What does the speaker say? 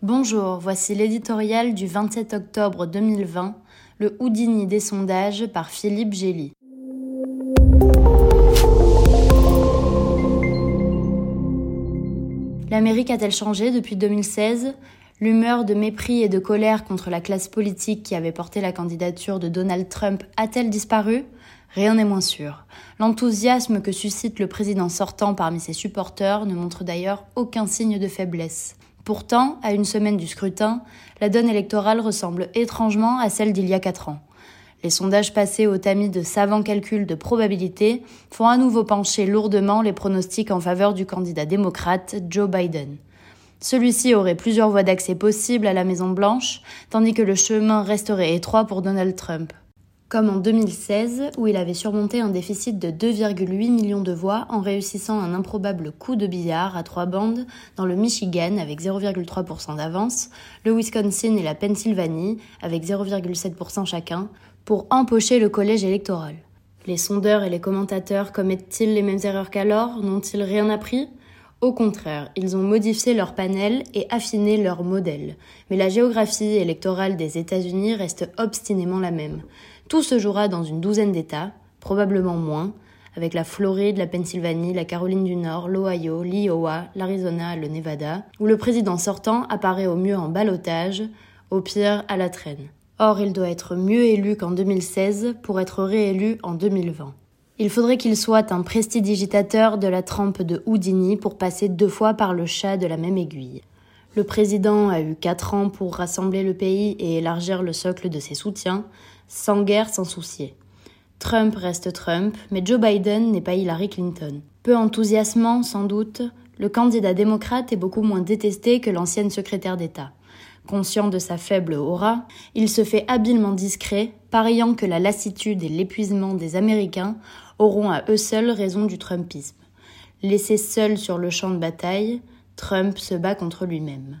Bonjour, voici l'éditorial du 27 octobre 2020, le Houdini des sondages par Philippe Gély. L'Amérique a-t-elle changé depuis 2016 L'humeur de mépris et de colère contre la classe politique qui avait porté la candidature de Donald Trump a-t-elle disparu? Rien n'est moins sûr. L'enthousiasme que suscite le président sortant parmi ses supporters ne montre d'ailleurs aucun signe de faiblesse. Pourtant, à une semaine du scrutin, la donne électorale ressemble étrangement à celle d'il y a quatre ans. Les sondages passés au tamis de savants calculs de probabilité font à nouveau pencher lourdement les pronostics en faveur du candidat démocrate Joe Biden. Celui-ci aurait plusieurs voies d'accès possibles à la Maison Blanche, tandis que le chemin resterait étroit pour Donald Trump. Comme en 2016, où il avait surmonté un déficit de 2,8 millions de voix en réussissant un improbable coup de billard à trois bandes dans le Michigan avec 0,3% d'avance, le Wisconsin et la Pennsylvanie avec 0,7% chacun, pour empocher le collège électoral. Les sondeurs et les commentateurs commettent-ils les mêmes erreurs qu'alors? N'ont-ils rien appris? Au contraire, ils ont modifié leur panel et affiné leur modèle. Mais la géographie électorale des États-Unis reste obstinément la même. Tout se jouera dans une douzaine d'États, probablement moins, avec la Floride, la Pennsylvanie, la Caroline du Nord, l'Ohio, l'Iowa, l'Arizona, le Nevada, où le président sortant apparaît au mieux en balotage, au pire à la traîne. Or, il doit être mieux élu qu'en 2016 pour être réélu en 2020. Il faudrait qu'il soit un prestidigitateur de la trempe de Houdini pour passer deux fois par le chat de la même aiguille. Le président a eu quatre ans pour rassembler le pays et élargir le socle de ses soutiens, sans guerre, sans soucier. Trump reste Trump, mais Joe Biden n'est pas Hillary Clinton. Peu enthousiasmant, sans doute, le candidat démocrate est beaucoup moins détesté que l'ancienne secrétaire d'État. Conscient de sa faible aura, il se fait habilement discret, pariant que la lassitude et l'épuisement des Américains auront à eux seuls raison du Trumpisme. Laissé seul sur le champ de bataille, Trump se bat contre lui-même.